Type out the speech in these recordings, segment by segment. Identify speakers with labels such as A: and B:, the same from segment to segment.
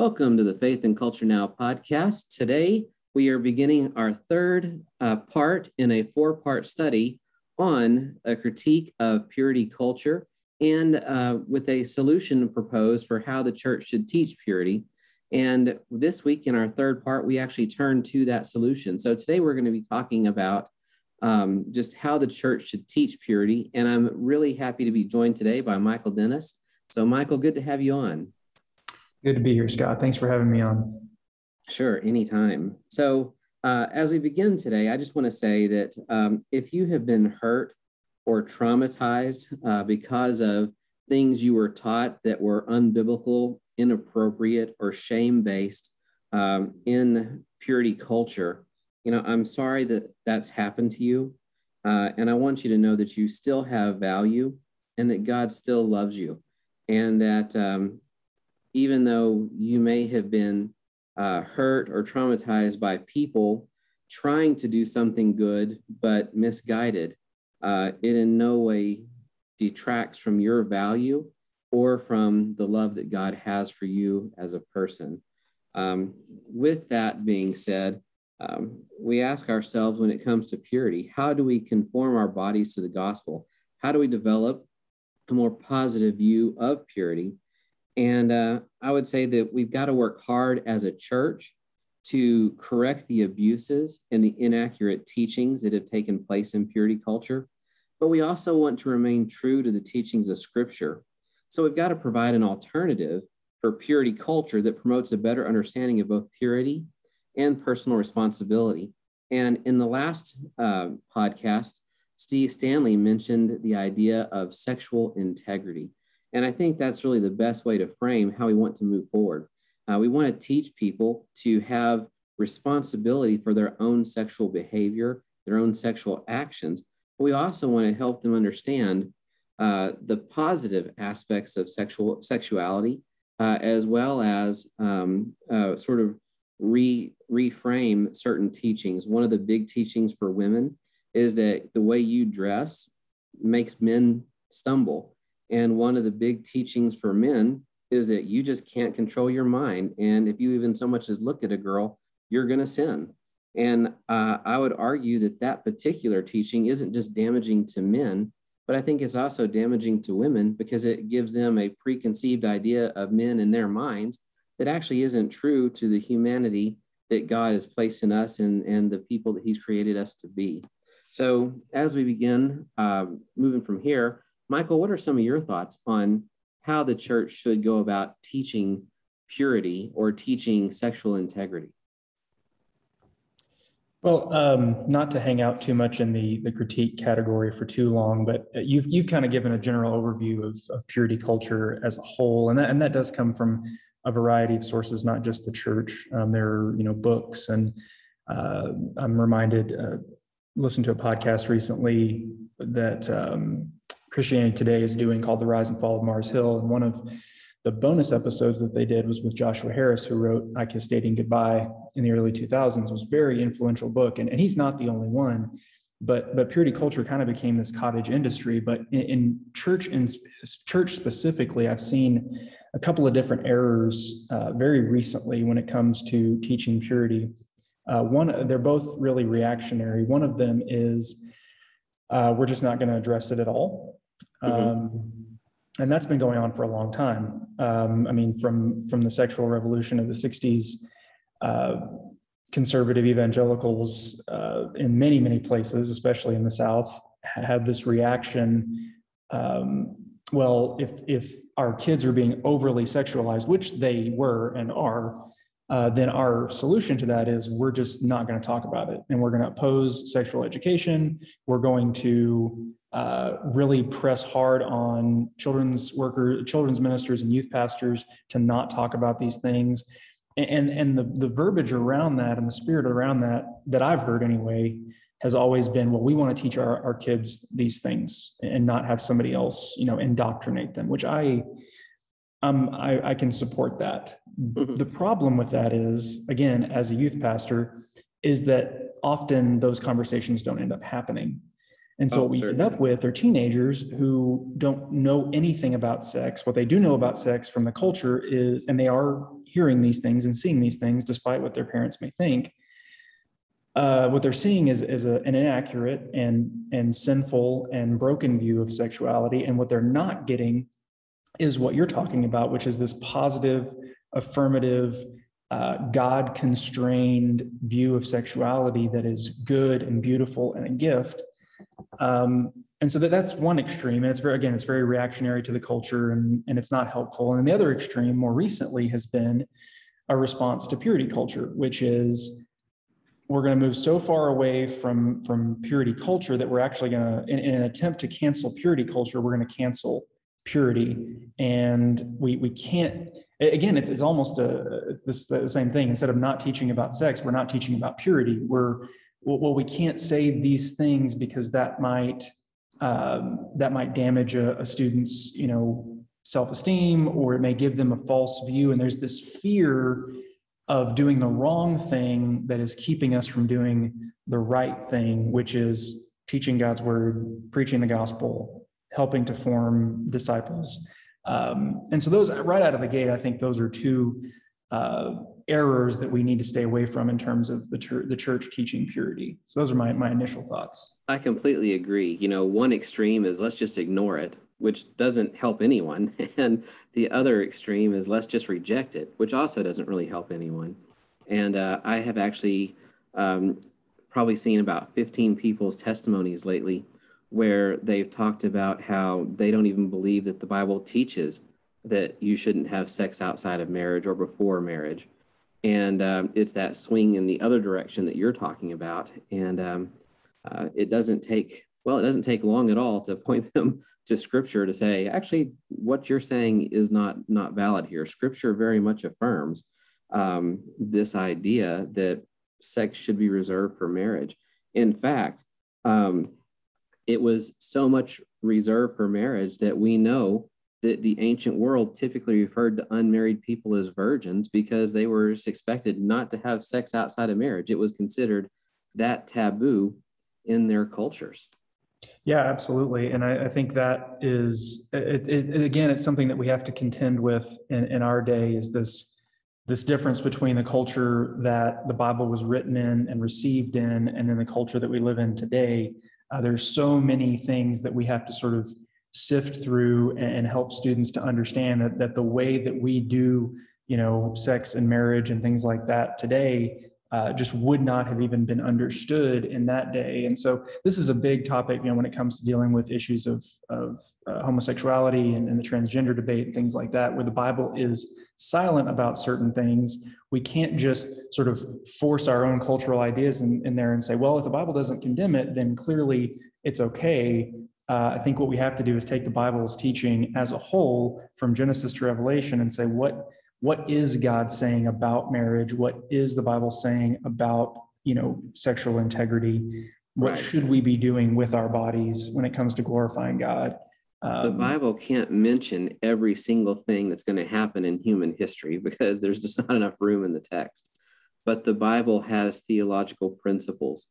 A: Welcome to the Faith and Culture Now podcast. Today, we are beginning our third uh, part in a four part study on a critique of purity culture and uh, with a solution proposed for how the church should teach purity. And this week, in our third part, we actually turn to that solution. So today, we're going to be talking about um, just how the church should teach purity. And I'm really happy to be joined today by Michael Dennis. So, Michael, good to have you on.
B: Good to be here, Scott. Thanks for having me on.
A: Sure, anytime. So, uh, as we begin today, I just want to say that um, if you have been hurt or traumatized uh, because of things you were taught that were unbiblical, inappropriate, or shame based um, in purity culture, you know, I'm sorry that that's happened to you. Uh, and I want you to know that you still have value and that God still loves you. And that um, even though you may have been uh, hurt or traumatized by people trying to do something good but misguided, uh, it in no way detracts from your value or from the love that God has for you as a person. Um, with that being said, um, we ask ourselves when it comes to purity, how do we conform our bodies to the gospel? How do we develop a more positive view of purity? And uh, I would say that we've got to work hard as a church to correct the abuses and the inaccurate teachings that have taken place in purity culture. But we also want to remain true to the teachings of Scripture. So we've got to provide an alternative for purity culture that promotes a better understanding of both purity and personal responsibility. And in the last uh, podcast, Steve Stanley mentioned the idea of sexual integrity. And I think that's really the best way to frame how we want to move forward. Uh, we want to teach people to have responsibility for their own sexual behavior, their own sexual actions. But we also want to help them understand uh, the positive aspects of sexual sexuality, uh, as well as um, uh, sort of re, reframe certain teachings. One of the big teachings for women is that the way you dress makes men stumble. And one of the big teachings for men is that you just can't control your mind. And if you even so much as look at a girl, you're going to sin. And uh, I would argue that that particular teaching isn't just damaging to men, but I think it's also damaging to women because it gives them a preconceived idea of men in their minds that actually isn't true to the humanity that God has placed in us and, and the people that He's created us to be. So, as we begin um, moving from here, Michael, what are some of your thoughts on how the church should go about teaching purity or teaching sexual integrity?
B: Well, um, not to hang out too much in the the critique category for too long, but you've you've kind of given a general overview of, of purity culture as a whole, and that and that does come from a variety of sources, not just the church. Um, there are you know books, and uh, I'm reminded. Uh, listened to a podcast recently that um, Christianity Today is doing called The Rise and Fall of Mars Hill. And one of the bonus episodes that they did was with Joshua Harris, who wrote I Kiss Dating Goodbye in the early 2000s. It was very influential book. And, and he's not the only one. But, but purity culture kind of became this cottage industry. But in, in church, in church specifically, I've seen a couple of different errors uh, very recently when it comes to teaching purity. Uh, one, they're both really reactionary. One of them is uh, we're just not going to address it at all. Mm-hmm. Um, and that's been going on for a long time. Um, I mean, from from the sexual revolution of the '60s, uh, conservative evangelicals uh, in many many places, especially in the South, had this reaction. Um, well, if if our kids are being overly sexualized, which they were and are, uh, then our solution to that is we're just not going to talk about it, and we're going to oppose sexual education. We're going to uh, really press hard on children's workers, children's ministers, and youth pastors to not talk about these things. And and the the verbiage around that and the spirit around that that I've heard anyway has always been, well, we want to teach our, our kids these things and not have somebody else, you know, indoctrinate them, which I um, I, I can support that. Mm-hmm. The problem with that is, again, as a youth pastor, is that often those conversations don't end up happening And so
A: Oh,
B: what we
A: certainly.
B: end up with are teenagers who don't know anything about sex. What they do know about sex from the culture is, and they are hearing these things and seeing these things despite what their parents may think. Uh, what they're seeing is, is a, an inaccurate and, and sinful and broken view of sexuality. And what they're not getting is what you're talking about, which is this positive, affirmative, uh, God constrained view of sexuality that is good and beautiful and a gift. Um, and so that, that's one extreme. And it's very, again, it's very reactionary to the culture and, and it's not helpful. And the other extreme more recently has been a response to purity culture, which is we're going to move so far away from, from purity culture that we're actually going to, in, in an attempt to cancel purity culture, we're going to cancel purity. And we, we can't, again, it's, it's almost a, this, the same thing. Instead of not teaching about sex, we're not teaching about purity. We're, well, we can't say these things because that might, um, that might damage a, a student's, you know, self-esteem, or it may give them a false view. And there's this fear of doing the wrong thing that is keeping us from doing the right thing, which is teaching God's word, preaching the gospel, helping to form disciples. Um, and so those right out of the gate, I think those are two uh, errors that we need to stay away from in terms of the, church, the church teaching purity. So those are my, my initial thoughts.
A: I completely agree. You know, one extreme is let's just ignore it, which doesn't help anyone. And the other extreme is let's just reject it, which also doesn't really help anyone. And uh, I have actually um, probably seen about 15 people's testimonies lately where they've talked about how they don't even believe that the Bible teaches that you shouldn't have sex outside of marriage or before marriage. And um, it's that swing in the other direction that you're talking about. And um, uh, it doesn't take, well, it doesn't take long at all to point them to scripture to say, actually, what you're saying is not, not valid here. Scripture very much affirms um, this idea that sex should be reserved for marriage. In fact, um, it was so much reserved for marriage that we know that the ancient world typically referred to unmarried people as virgins because they were expected not to have sex outside of marriage. It was considered that taboo in their cultures.
B: Yeah, absolutely. And I, I think that is, it, it, again, it's something that we have to contend with in, in our day is this, this difference between the culture that the Bible was written in and received in, and then the culture that we live in today. Uh, there's so many things that we have to sort of sift through and help students to understand that, that the way that we do you know sex and marriage and things like that today uh, just would not have even been understood in that day. And so this is a big topic you know when it comes to dealing with issues of, of uh, homosexuality and, and the transgender debate and things like that where the bible is silent about certain things we can't just sort of force our own cultural ideas in, in there and say well if the bible doesn't condemn it then clearly it's okay uh, I think what we have to do is take the Bible's teaching as a whole from Genesis to Revelation and say, what, what is God saying about marriage? What is the Bible saying about, you know, sexual integrity? What
A: Right.
B: should we be doing with our bodies when it comes to glorifying God? Um,
A: the Bible can't mention every single thing that's going to happen in human history because there's just not enough room in the text. But the Bible has theological principles.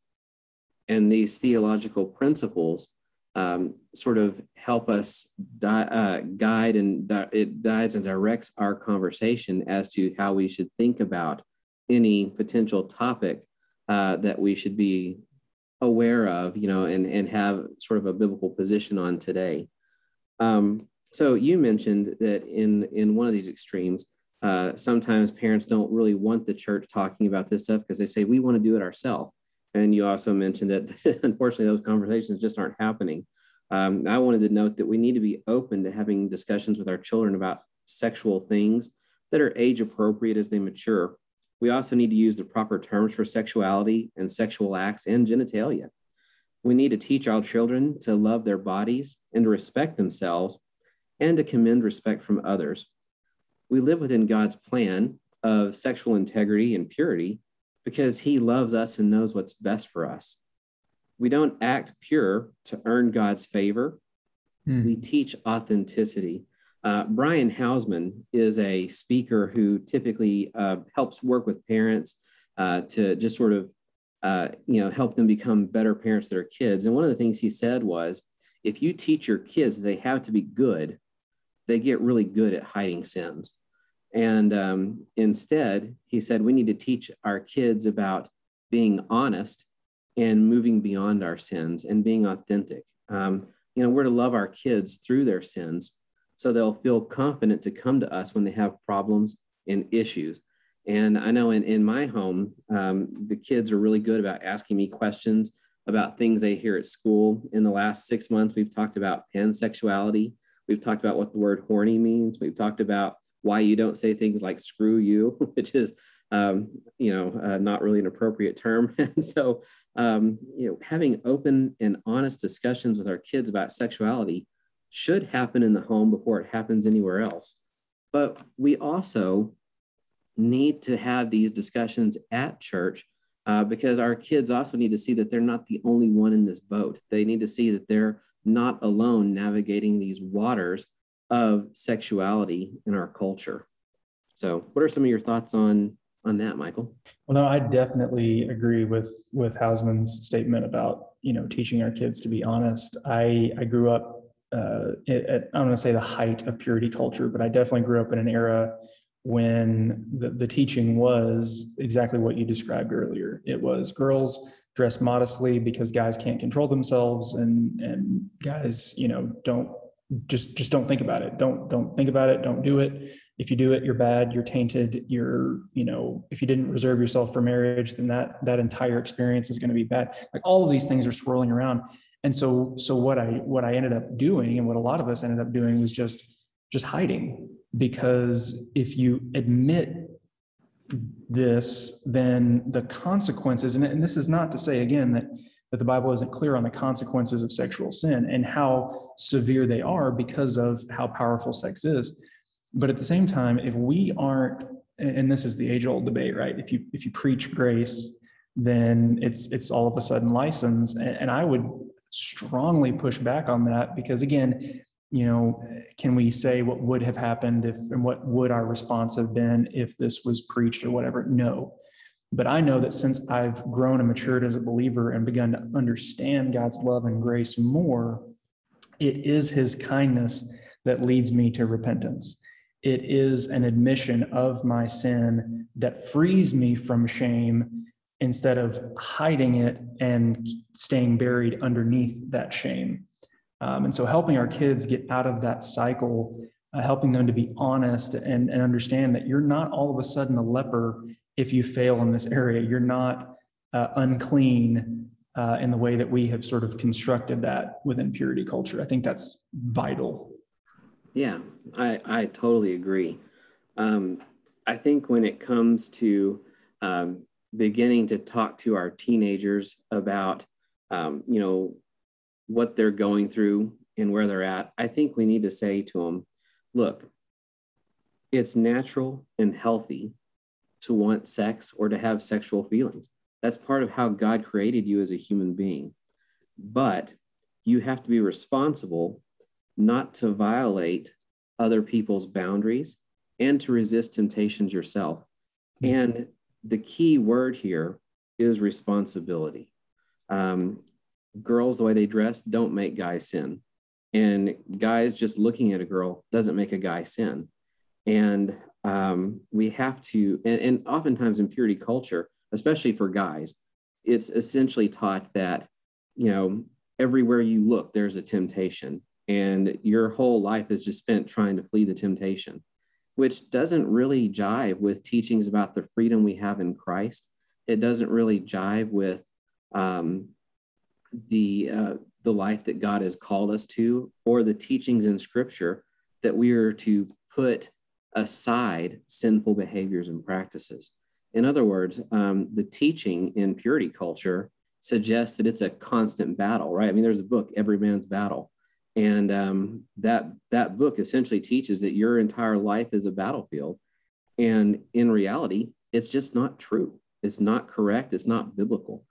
A: And these theological principles um, sort of help us di- uh, guide and di- it guides and directs our conversation as to how we should think about any potential topic uh, that we should be aware of, you know, and, and have sort of a biblical position on today. Um, so you mentioned that in in one of these extremes, uh, sometimes parents don't really want the church talking about this stuff because they say we want to do it ourselves. And you also mentioned that unfortunately those conversations just aren't happening. Um, I wanted to note that we need to be open to having discussions with our children about sexual things that are age appropriate as they mature. We also need to use the proper terms for sexuality and sexual acts and genitalia. We need to teach our children to love their bodies and to respect themselves and to commend respect from others. We live within God's plan of sexual integrity and purity because He loves us and knows what's best for us. We don't act pure to earn God's favor.
B: Hmm.
A: We teach authenticity. Uh, Brian Hausman is a speaker who typically uh, helps work with parents uh, to just sort of uh, you know, help them become better parents to their kids. And one of the things he said was, if you teach your kids they have to be good, they get really good at hiding sins. And um, instead, he said, we need to teach our kids about being honest and moving beyond our sins and being authentic. Um, you know, we're to love our kids through their sins so they'll feel confident to come to us when they have problems and issues. And I know in, in my home, um, the kids are really good about asking me questions about things they hear at school. In the last six months, we've talked about pansexuality. We've talked about what the word horny means. We've talked about why you don't say things like screw you, which is, um, you know, uh, not really an appropriate term. and so, um, you know, having open and honest discussions with our kids about sexuality should happen in the home before it happens anywhere else. But we also need to have these discussions at church uh, because our kids also need to see that they're not the only one in this boat. They need to see that they're not alone navigating these waters of sexuality in our culture. So, what are some of your thoughts on on that, Michael?
B: Well, no, I definitely agree with with Hausman's statement about you know teaching our kids to be honest. I I grew up uh, at, I'm going to say the height of purity culture, but I definitely grew up in an era when the, the teaching was exactly what you described earlier. It was girls dress modestly because guys can't control themselves and and guys, you know, don't just just don't think about it. Don't don't think about it, don't do it. If you do it, you're bad, you're tainted, you're, you know, if you didn't reserve yourself for marriage, then that that entire experience is going to be bad. Like all of these things are swirling around. And so so what I what I ended up doing and what a lot of us ended up doing was just just hiding because if you admit this, then the consequences, and, and this is not to say again that, that the Bible isn't clear on the consequences of sexual sin and how severe they are because of how powerful sex is. But at the same time, if we aren't, and this is the age-old debate, right? If you if you preach grace, then it's it's all of a sudden license. And, and I would strongly push back on that because again, you know, can we say what would have happened if, and what would our response have been if this was preached or whatever? No. But I know that since I've grown and matured as a believer and begun to understand God's love and grace more, it is his kindness that leads me to repentance. It is an admission of my sin that frees me from shame instead of hiding it and staying buried underneath that shame. Um, and so helping our kids get out of that cycle, uh, helping them to be honest and, and understand that you're not all of a sudden a leper if you fail in this area. You're not uh, unclean uh, in the way that we have sort of constructed that within purity culture. I think that's vital.
A: Yeah, I, I totally agree. Um, I think when it comes to um, beginning to talk to our teenagers about, um, you know, what they're going through and where they're at, I think we need to say to them, look, it's natural and healthy to want sex or to have sexual feelings. That's part of how God created you as a human being. But you have to be responsible not to violate other people's boundaries and to resist temptations yourself. And the key word here is responsibility. Um, girls, the way they dress, don't make guys sin. And guys just looking at a girl doesn't make a guy sin. And um, we have to, and, and oftentimes in purity culture, especially for guys, it's essentially taught that, you know, everywhere you look, there's a temptation. And your whole life is just spent trying to flee the temptation, which doesn't really jive with teachings about the freedom we have in Christ. It doesn't really jive with um, the uh, the life that God has called us to, or the teachings in Scripture that we are to put aside sinful behaviors and practices. In other words, um, the teaching in purity culture suggests that it's a constant battle, right? I mean, there's a book, Every Man's Battle, and um, that that book essentially teaches that your entire life is a battlefield, and in reality, it's just not true. It's not correct. It's not biblical.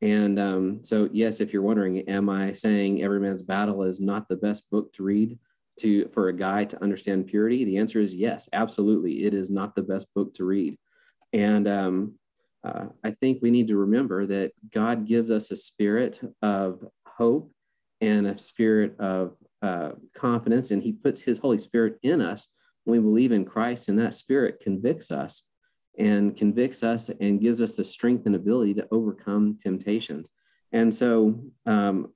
A: And um, so, yes, if you're wondering, am I saying Every Man's Battle is not the best book to read to for a guy to understand purity? The answer is yes, absolutely. It is not the best book to read. And um, uh, I think we need to remember that God gives us a spirit of hope and a spirit of uh, confidence, and He puts His Holy Spirit in us when we believe in Christ, and that Spirit convicts us and convicts us and gives us the strength and ability to overcome temptations. And so um,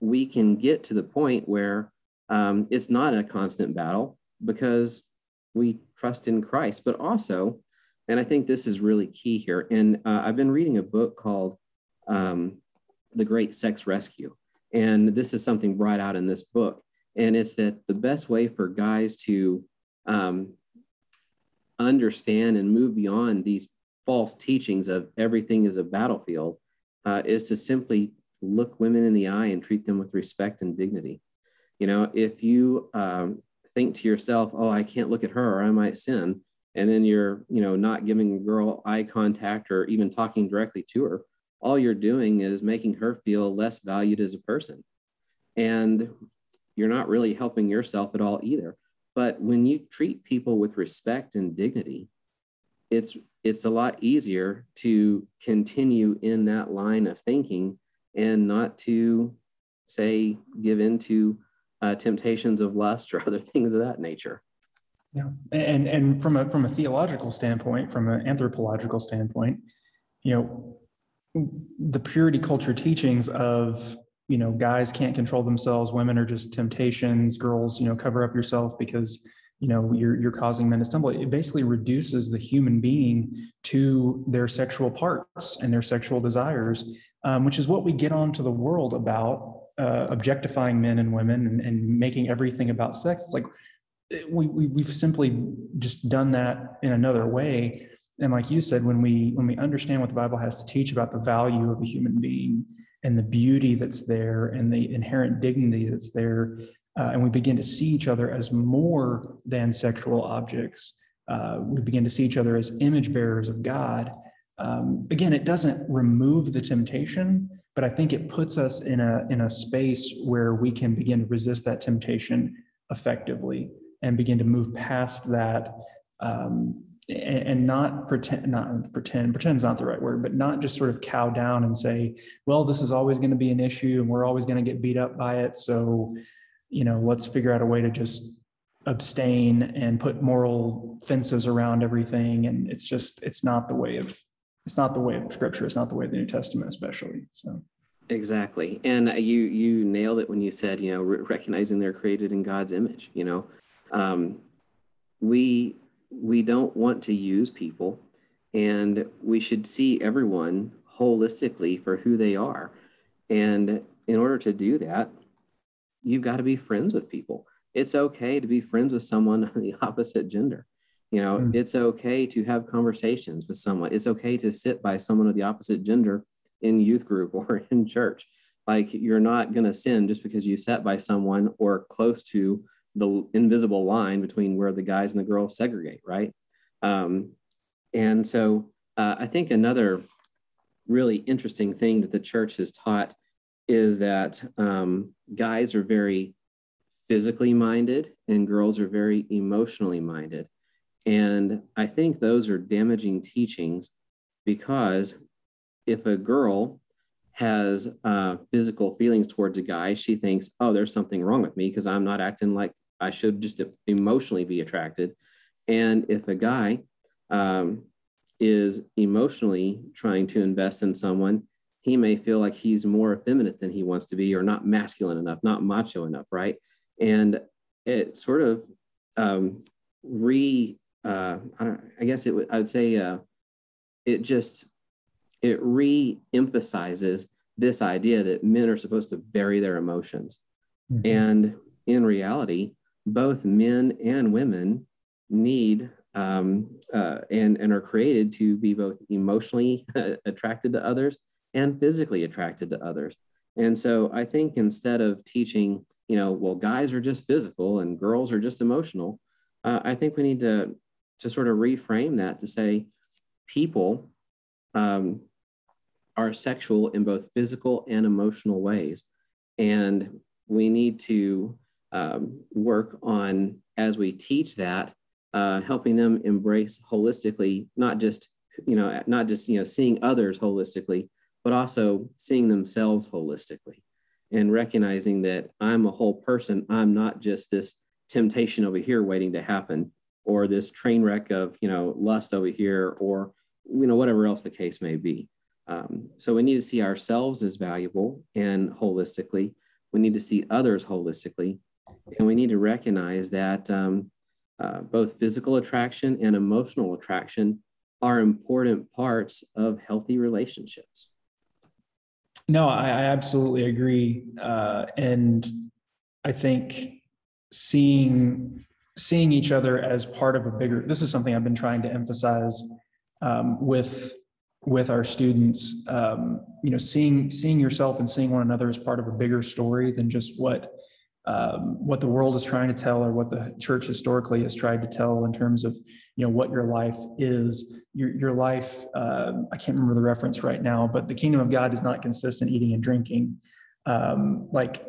A: we can get to the point where um, it's not a constant battle because we trust in Christ, but also, and I think this is really key here. And uh, I've been reading a book called um, The Great Sex Rescue. And this is something brought out in this book. And it's that the best way for guys to um, understand and move beyond these false teachings of everything is a battlefield uh, is to simply look women in the eye and treat them with respect and dignity. You know, if you um, think to yourself, oh, I can't look at her or I might sin, and then you're, you know, not giving a girl eye contact or even talking directly to her, all you're doing is making her feel less valued as a person. And you're not really helping yourself at all either. But when you treat people with respect and dignity, it's it's a lot easier to continue in that line of thinking and not to say give in to uh, temptations of lust or other things of that nature.
B: Yeah, and and from a from a theological standpoint, from an anthropological standpoint, you know, the purity culture teachings of you know guys can't control themselves women are just temptations girls you know cover up yourself because you know you're you're causing men to stumble it basically reduces the human being to their sexual parts and their sexual desires um, which is what we get onto the world about uh, objectifying men and women and, and making everything about sex it's like we, we we've simply just done that in another way. And like you said when we when we understand what the bible has to teach about the value of a human being and the beauty that's there and the inherent dignity that's there uh, and we begin to see each other as more than sexual objects uh, we begin to see each other as image bearers of god um, again it doesn't remove the temptation but i think it puts us in a in a space where we can begin to resist that temptation effectively and begin to move past that um, and not pretend not pretend pretend's not the right word but not just sort of cow down and say well this is always going to be an issue and we're always going to get beat up by it. So you know let's figure out a way to just abstain and put moral fences around everything. And it's just it's not the way of it's not the way of scripture it's not the way of the new testament especially so
A: exactly and you you nailed it when you said you know recognizing they're created in god's image you know um, we we don't want to use people and we should see everyone holistically for who they are. And in order to do that, you've got to be friends with people. It's okay to be friends with someone of the opposite gender. You know, mm. it's okay to have conversations with someone. It's okay to sit by someone of the opposite gender in youth group or in church. Like you're not going to sin just because you sat by someone or close to the invisible line between where the guys and the girls segregate, right? Um, and so uh, I think another really interesting thing that the church has taught is that um, guys are very physically minded and girls are very emotionally minded. And I think those are damaging teachings because if a girl has uh, physical feelings towards a guy, she thinks, oh, there's something wrong with me because I'm not acting like I should just emotionally be attracted. And if a guy um, is emotionally trying to invest in someone, he may feel like he's more effeminate than he wants to be, or not masculine enough, not macho enough, right? And it sort of um, re, uh, I, I, guess it would, I would say, uh, it just it re-emphasizes this idea that men are supposed to bury their emotions, mm-hmm. and in reality, both men and women need um, uh, and, and are created to be both emotionally attracted to others and physically attracted to others. And so I think instead of teaching, you know, well, guys are just physical and girls are just emotional, uh, I think we need to, to sort of reframe that to say people um, are sexual in both physical and emotional ways. And we need to um, work on as we teach that, uh, helping them embrace holistically not just you know, not just, you know, seeing others holistically, but also seeing themselves holistically and recognizing that I'm a whole person. I'm not just this temptation over here waiting to happen or this train wreck of, you know, lust over here or, you know, whatever else the case may be. Um, so we need to see ourselves as valuable and holistically. We need to see others holistically. And we need to recognize that um, uh, both physical attraction and emotional attraction are important parts of healthy relationships.
B: No, I, I absolutely agree. Uh, and I think seeing seeing each other as part of a bigger this is something I've been trying to emphasize um, with with our students um, you know seeing seeing yourself and seeing one another as part of a bigger story than just what um, what the world is trying to tell or what the church historically has tried to tell in terms of you know what your life is. Your, your life uh, i can't remember the reference right now but the kingdom of god is not consistent eating and drinking. Um, like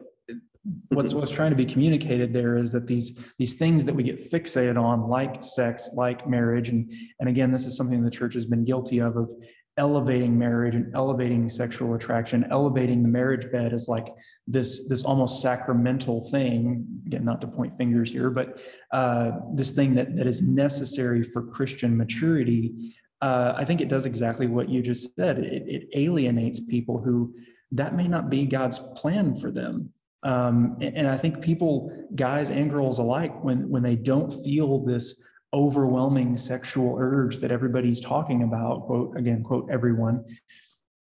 B: what's what's trying to be communicated there is that these these things that we get fixated on like sex like marriage and and again this is something the church has been guilty of of elevating marriage and elevating sexual attraction. Elevating the marriage bed as like this this almost sacramental thing again not to point fingers here but uh, this thing that that is necessary for christian maturity. Uh, i think it does exactly what you just said. It, it alienates people who that may not be god's plan for them um, and, and i think people guys and girls alike when when they don't feel this overwhelming sexual urge that everybody's talking about, quote, again, quote, everyone,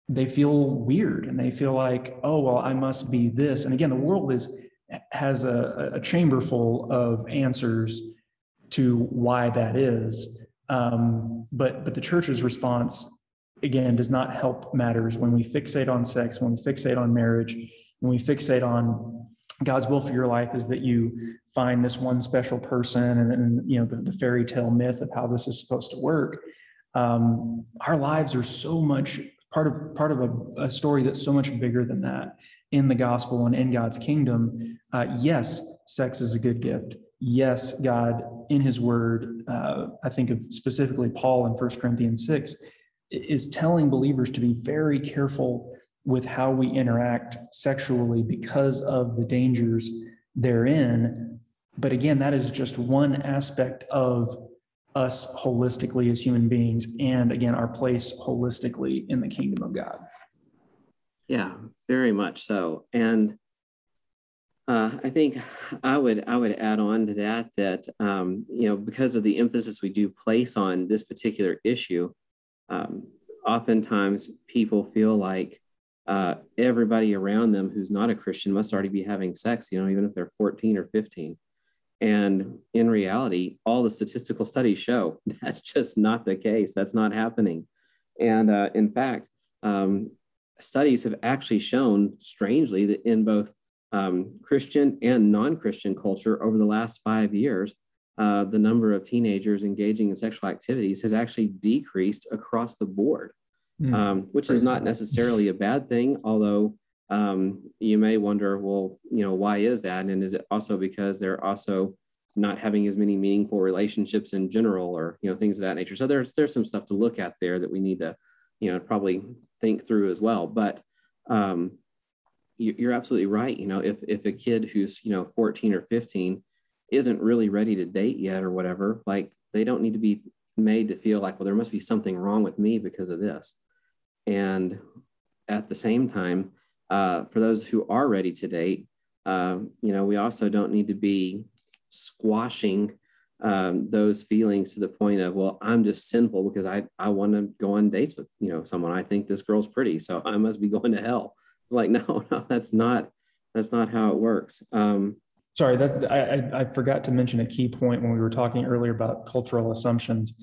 B: they feel weird and they feel like, oh, well, I must be this. And again, the world is has a, a chamber full of answers to why that is. Um, but but the church's response again does not help matters when we fixate on sex, when we fixate on marriage, when we fixate on God's will for your life is that you find this one special person and, and you know the, the, fairy tale myth of how this is supposed to work. Um, our lives are so much part of part of a, a, story that's so much bigger than that in the gospel and in God's kingdom. Uh, yes, sex is a good gift. Yes, God in His Word, uh, I think of specifically Paul in 1 Corinthians 6, is telling believers to be very careful with how we interact sexually because of the dangers therein. But again, that is just one aspect of us holistically as human beings, and again, our place holistically in the kingdom of God.
A: Yeah, very much so. And uh, I think I would I would add on to that that um, you know because of the emphasis we do place on this particular issue, um, oftentimes people feel like uh, everybody around them who's not a Christian must already be having sex, you know, even if they're 14 or 15. And in reality, all the statistical studies show that's just not the case. That's not happening. And uh, in fact, um, studies have actually shown, strangely, that in both um, Christian and non Christian culture over the last five years, uh, the number of teenagers engaging in sexual activities has actually decreased across the board mm. um, which is not necessarily a bad thing, although um, you may wonder, well, you know, why is that? And is it also because they're also not having as many meaningful relationships in general or, you know, things of that nature. So there's, there's some stuff to look at there that we need to, you know, probably think through as well. But um, you're absolutely right. You know, if, if a kid who's, you know, 14 or 15 isn't really ready to date yet or whatever, like they don't need to be made to feel like, well, there must be something wrong with me because of this. And at the same time, uh, for those who are ready to date, uh, you know, we also don't need to be squashing um, those feelings to the point of, well, I'm just sinful because I, I want to go on dates with, you know, someone. I think this girl's pretty, so I must be going to hell. It's like, no, no, that's not, that's not how it works. Um,
B: Sorry, that I, I forgot to mention a key point when we were talking earlier about cultural assumptions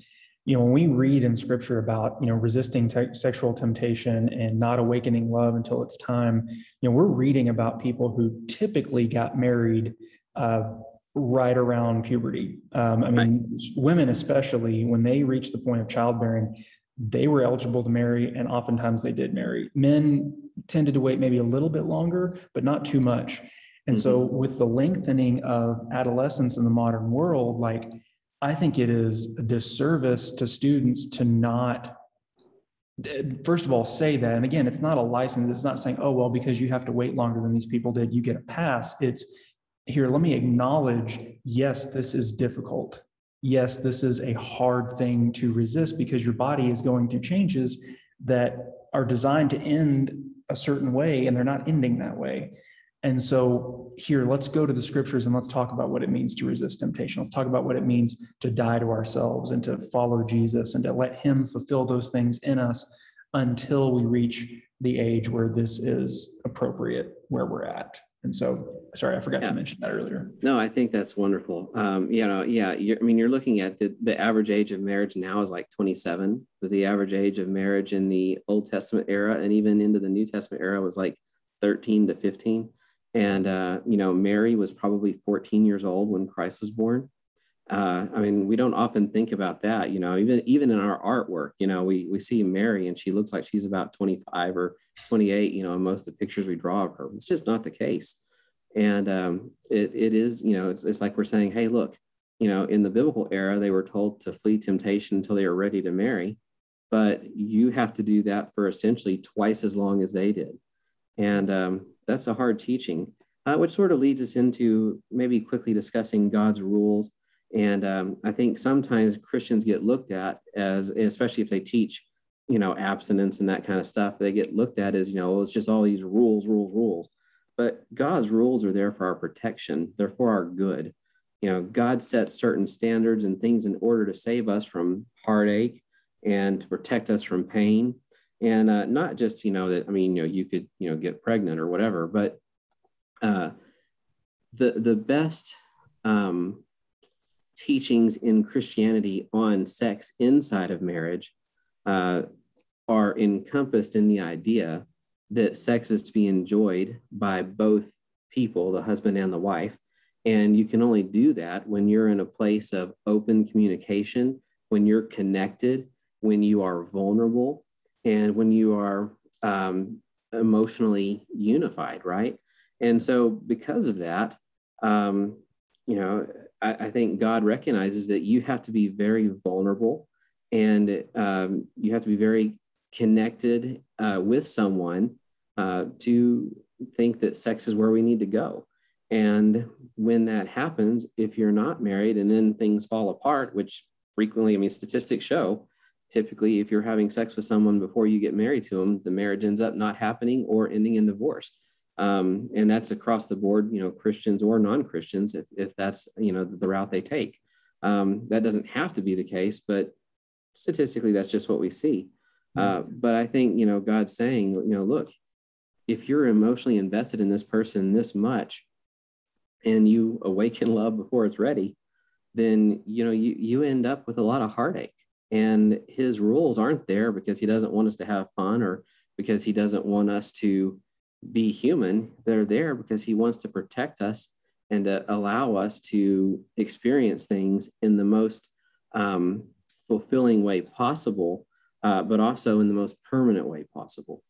B: you know, when we read in scripture about, you know, resisting te- sexual temptation and not awakening love until it's time, you know, we're reading about people who typically got married uh, right around puberty. Um, I mean, right. women, especially when they reach the point of childbearing, they were eligible to marry and oftentimes they did marry. Men tended to wait maybe a little bit longer, but not too much. And mm-hmm. so, with the lengthening of adolescence in the modern world, like I think it is a disservice to students to not first of all say that. And again it's not a license. It's not saying oh well because you have to wait longer than these people did you get a pass. It's here let me acknowledge yes this is difficult. Yes this is a hard thing to resist because your body is going through changes that are designed to end a certain way and they're not ending that way and so here let's go to the scriptures and let's talk about what it means to resist temptation. Let's talk about what it means to die to ourselves and to follow jesus and to let him fulfill those things in us until we reach the age where this is appropriate where we're at. And so sorry i forgot yeah. to mention that earlier.
A: No i think that's wonderful. Um, you know yeah i mean you're looking at the, the average age of marriage now is like 27 but the average age of marriage in the old testament era and even into the new testament era was like 13 to 15 and, uh, you know, Mary was probably 14 years old when Christ was born. Uh, I mean, we don't often think about that, you know, even, even in our artwork, you know, we, we see Mary and she looks like she's about 25 or 28, you know, in most of the pictures we draw of her. It's just not the case. And um, it, it is, you know, it's, it's like we're saying, hey, look, you know, in the biblical era, they were told to flee temptation until they were ready to marry, but you have to do that for essentially twice as long as they did. And um, that's a hard teaching, uh, which sort of leads us into maybe quickly discussing God's rules. And um, I think sometimes Christians get looked at as, especially if they teach, you know, abstinence and that kind of stuff, they get looked at as, you know, it's just all these rules, rules, rules. But God's rules are there for our protection, they're for our good. You know, God sets certain standards and things in order to save us from heartache and to protect us from pain and uh, not just you know that i mean you know you could you know get pregnant or whatever but uh, the the best um, teachings in christianity on sex inside of marriage uh, are encompassed in the idea that sex is to be enjoyed by both people the husband and the wife. And you can only do that when you're in a place of open communication when you're connected when you are vulnerable and when you are um, emotionally unified, right? And so, because of that, um, you know, I, I, think God recognizes that you have to be very vulnerable and um, you have to be very connected uh, with someone uh, to think that sex is where we need to go. And when that happens, if you're not married and then things fall apart, which frequently, I mean, statistics show typically if you're having sex with someone before you get married to them the marriage ends up not happening or ending in divorce. Um, and that's across the board you know christians or non-christians if, if that's you know the route they take. Um, that doesn't have to be the case but statistically that's just what we see. Uh, but i think you know god's saying you know look if you're emotionally invested in this person this much and you awaken love before it's ready then you know you, you end up with a lot of heartache and his rules aren't there because he doesn't want us to have fun or because he doesn't want us to be human. They're there because he wants to protect us and to allow us to experience things in the most um, fulfilling way possible, uh, but also in the most permanent way possible.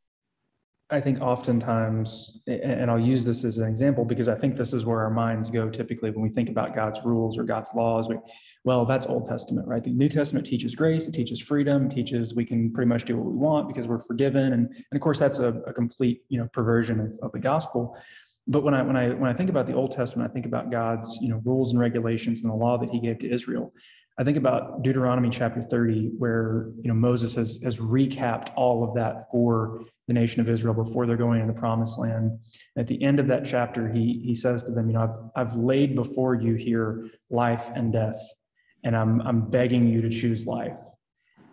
B: I think oftentimes, and I'll use this as an example because I think this is where our minds go typically when we think about God's rules or God's laws. We, well, that's Old Testament, right? The New Testament teaches grace, it teaches freedom, it teaches we can pretty much do what we want because we're forgiven, and, and of course that's a, a complete you know perversion of, of the gospel. But when I when I when I think about the Old Testament, I think about God's you know rules and regulations and the law that He gave to Israel. I think about Deuteronomy chapter 30, where you know Moses has has recapped all of that for the nation of Israel before they're going into the promised land. At the end of that chapter, he he says to them, you know, I've I've laid before you here life and death, and I'm I'm begging you to choose life.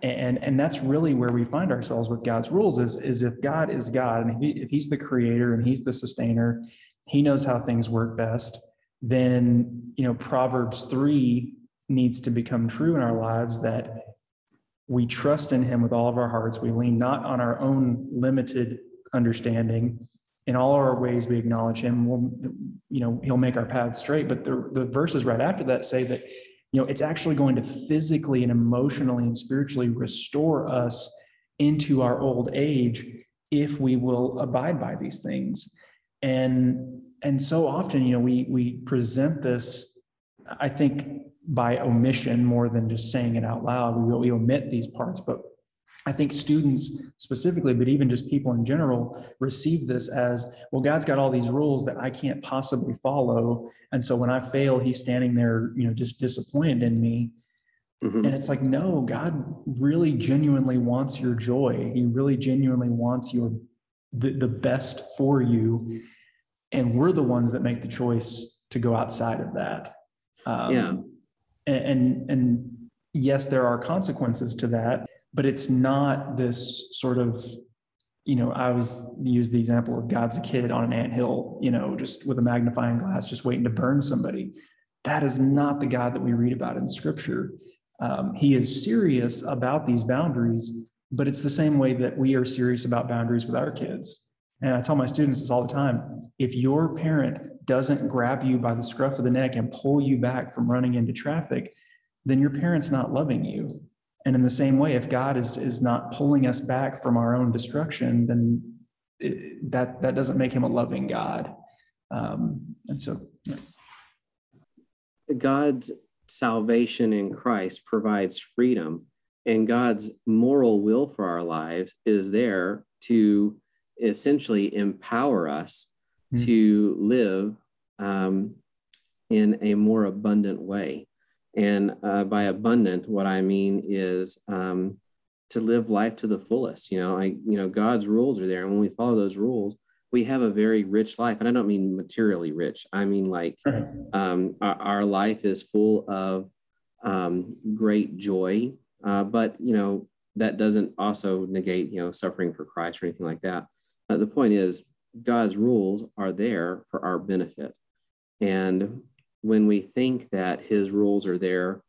B: And and that's really where we find ourselves with God's rules is is if God is God and if, he, if he's the creator and he's the sustainer, he knows how things work best, then you know Proverbs 3 needs to become true in our lives that we trust in him with all of our hearts. We lean not on our own limited understanding. In all our ways, we acknowledge him. We'll, you know, he'll make our paths straight. But the, the verses right after that say that, you know, it's actually going to physically and emotionally and spiritually restore us into our old age if we will abide by these things. And and so often, you know, we we present this, I think, by omission more than just saying it out loud. We, we omit these parts, but I think students specifically, but even just people in general, receive this as well. God's got all these rules that I can't possibly follow, and so when I fail, He's standing there, you know, just disappointed in me. Mm-hmm. And it's like, no, God really genuinely wants your joy. He really genuinely wants your the, the best for you, and we're the ones that make the choice to go outside of that.
A: Um, yeah,
B: and, and yes, there are consequences to that but it's not this sort of you know i always use the example of god's a kid on an ant hill you know just with a magnifying glass just waiting to burn somebody. That is not the god that we read about in scripture. Um, he is serious about these boundaries but it's the same way that we are serious about boundaries with our kids and i tell my students this all the time if your parent doesn't grab you by the scruff of the neck and pull you back from running into traffic then your parent's not loving you and in the same way, if God is is not pulling us back from our own destruction, then it, that that doesn't make him a loving God. Um, and so, yeah.
A: God's salvation in Christ provides freedom, and God's moral will for our lives is there to essentially empower us mm-hmm. to live um, in a more abundant way. And uh, by abundant, what I mean is um, to live life to the fullest. You know, I, you know, God's rules are there, and when we follow those rules, we have a very rich life. And I don't mean materially rich. I mean like um, our, our, life is full of um, great joy. Uh, but you know that doesn't also negate you know suffering for Christ or anything like that. Uh, the point is, God's rules are there for our benefit, and when we think that his rules are there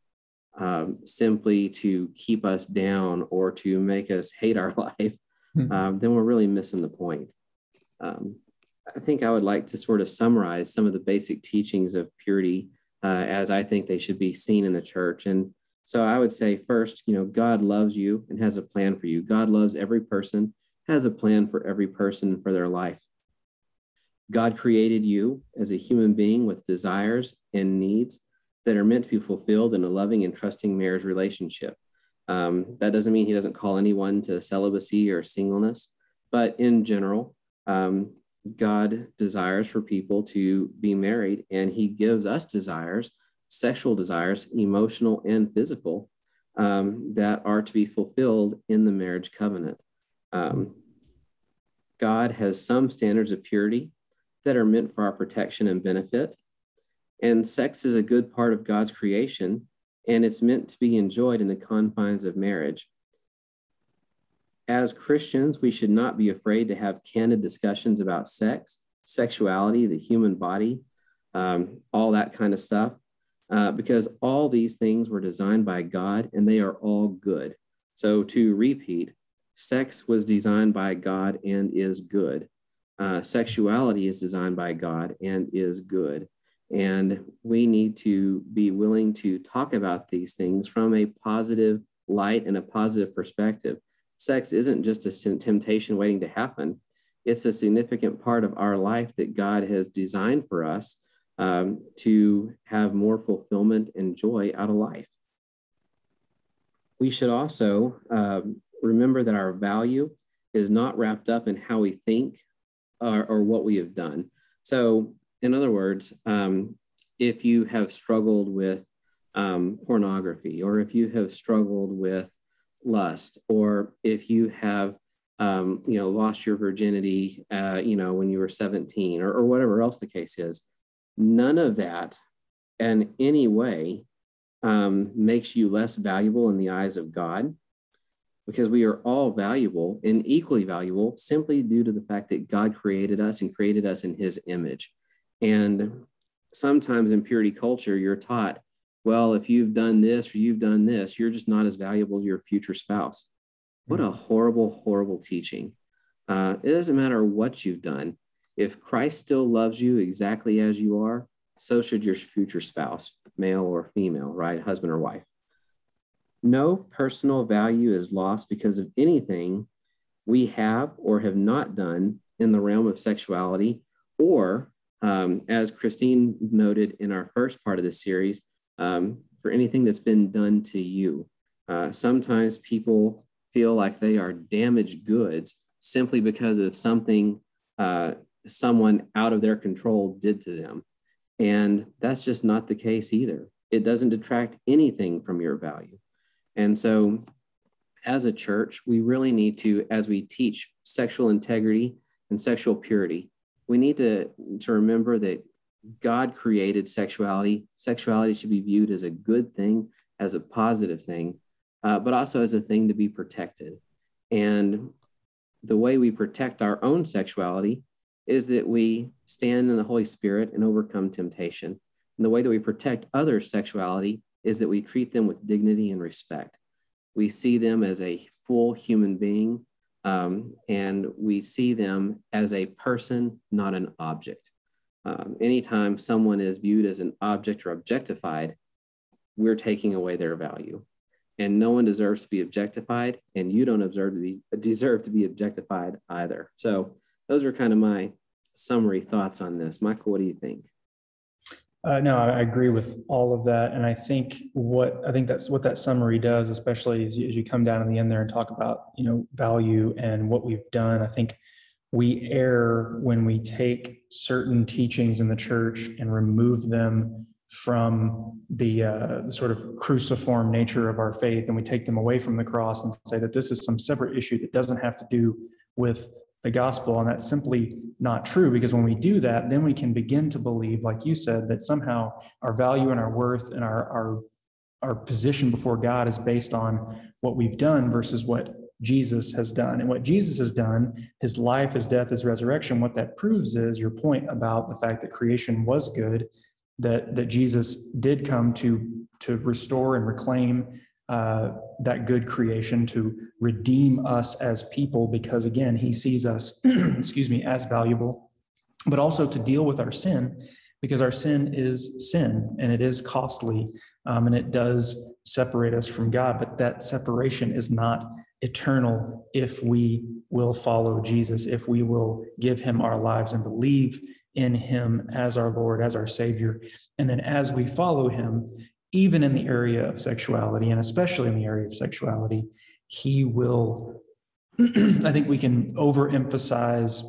A: um, simply to keep us down or to make us hate our life, mm-hmm. um, then we're really missing the point. Um, I think I would like to sort of summarize some of the basic teachings of purity uh, as I think they should be seen in the church. And so I would say, first, you know, God loves you and has a plan for you. God loves every person, has a plan for every person for their life. God created you as a human being with desires and needs that are meant to be fulfilled in a loving and trusting marriage relationship. Um, that doesn't mean he doesn't call anyone to celibacy or singleness, but in general, um, God desires for people to be married, and he gives us desires, sexual desires, emotional and physical, um, that are to be fulfilled in the marriage covenant. Um, God has some standards of purity that are meant for our protection and benefit. And sex is a good part of God's creation, and it's meant to be enjoyed in the confines of marriage. As Christians, we should not be afraid to have candid discussions about sex, sexuality, the human body, um, all that kind of stuff, uh, because all these things were designed by God and they are all good. So, to repeat, sex was designed by God and is good uh, sexuality is designed by God and is good. And we need to be willing to talk about these things from a positive light and a positive perspective. Sex isn't just a temptation waiting to happen, it's a significant part of our life that God has designed for us um, to have more fulfillment and joy out of life. We should also um, remember that our value is not wrapped up in how we think or, or what we have done. So, in other words, um, if you have struggled with um, pornography, or if you have struggled with lust, or if you have um, you know lost your virginity, uh, you know when you were 17, or, or whatever else the case is, none of that, in any way, um, makes you less valuable in the eyes of God because we are all valuable and equally valuable simply due to the fact that God created us and created us in his image. And sometimes in purity culture, you're taught, well, if you've done this or you've done this, you're just not as valuable as your future spouse. What a horrible, horrible teaching. Uh, it doesn't matter what you've done. If Christ still loves you exactly as you are, so should your future spouse, male or female, right? Husband or wife. No personal value is lost because of anything we have or have not done in the realm of sexuality, or um, as Christine noted in our first part of this series, um, for anything that's been done to you. Uh, sometimes people feel like they are damaged goods simply because of something uh, someone out of their control did to them. And that's just not the case either. It doesn't detract anything from your value. And so, as a church, we really need to, as we teach sexual integrity and sexual purity, we need to, to remember that God created sexuality. Sexuality should be viewed as a good thing, as a positive thing, uh, but also as a thing to be protected. And the way we protect our own sexuality is that we stand in the Holy Spirit and overcome temptation. And the way that we protect others' sexuality is that we treat them with dignity and respect. We see them as a full human being, um, and we see them as a person, not an object. Um, anytime someone is viewed as an object or objectified, we're taking away their value. And no one deserves to be objectified, and you don't deserve to be, deserve to be objectified either. So those are kind of my summary thoughts on this. Michael, what do you think?
B: Uh, no, I agree with all of that, and I think what I think that's what that summary does, especially as you, as you come down in the end there and talk about you know value and what we've done. I think we err when we take certain teachings in the church and remove them from the, uh, the sort of cruciform nature of our faith, and we take them away from the cross and say that this is some separate issue that doesn't have to do with the gospel. And that's simply not true because when we do that, then we can begin to believe, like you said, that somehow our value and our worth and our, our, our position before God is based on what we've done versus what Jesus has done. And what Jesus has done, his life, his death, his resurrection, what that proves is your point about the fact that creation was good, that, that Jesus did come to, to restore and reclaim uh, that good creation to redeem us as people because again he sees us excuse me as valuable but also to deal with our sin because our sin is sin and it is costly um, and it does separate us from god but that separation is not eternal if we will follow jesus if we will give him our lives and believe in him as our lord as our savior. And then as we follow him even in the area of sexuality, and especially in the area of sexuality, he will, I think we can overemphasize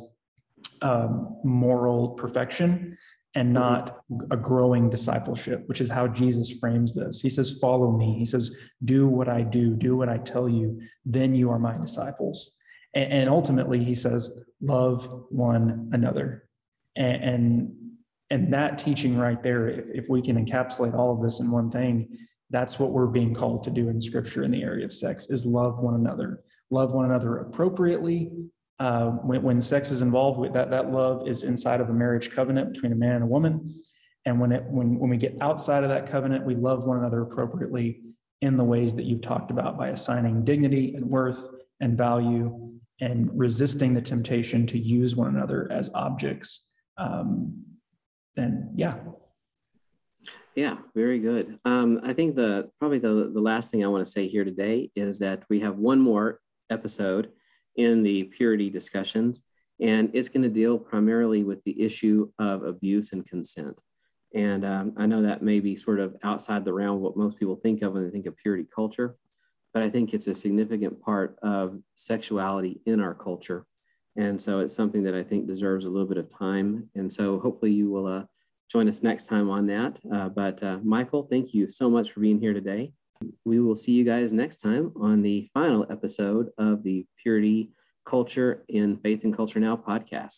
B: um, moral perfection and not a growing discipleship, which is how Jesus frames this. He says, Follow me. He says, Do what I do, do what I tell you, then you are my disciples. And, and ultimately, he says, Love one another. And, and and that teaching right there if, if we can encapsulate all of this in one thing that's what we're being called to do in scripture in the area of sex is love one another. Love one another appropriately. Uh, when, when sex is involved with that that love is inside of a marriage covenant between a man and a woman. And when it when when we get outside of that covenant we love one another appropriately in the ways that you've talked about by assigning dignity and worth and value and resisting the temptation to use one another as objects um, then yeah.
A: Yeah, very good. Um, I think the probably the, the last thing I want to say here today is that we have one more episode in the purity discussions, and it's going to deal primarily with the issue of abuse and consent. And um, I know that may be sort of outside the realm of what most people think of when they think of purity culture, but I think it's a significant part of sexuality in our culture. And so it's something that I think deserves a little bit of time. And so hopefully you will uh, join us next time on that. Uh, but uh, Michael, thank you so much for being here today. We will see you guys next time on the final episode of the Purity Culture in Faith and Culture Now podcast.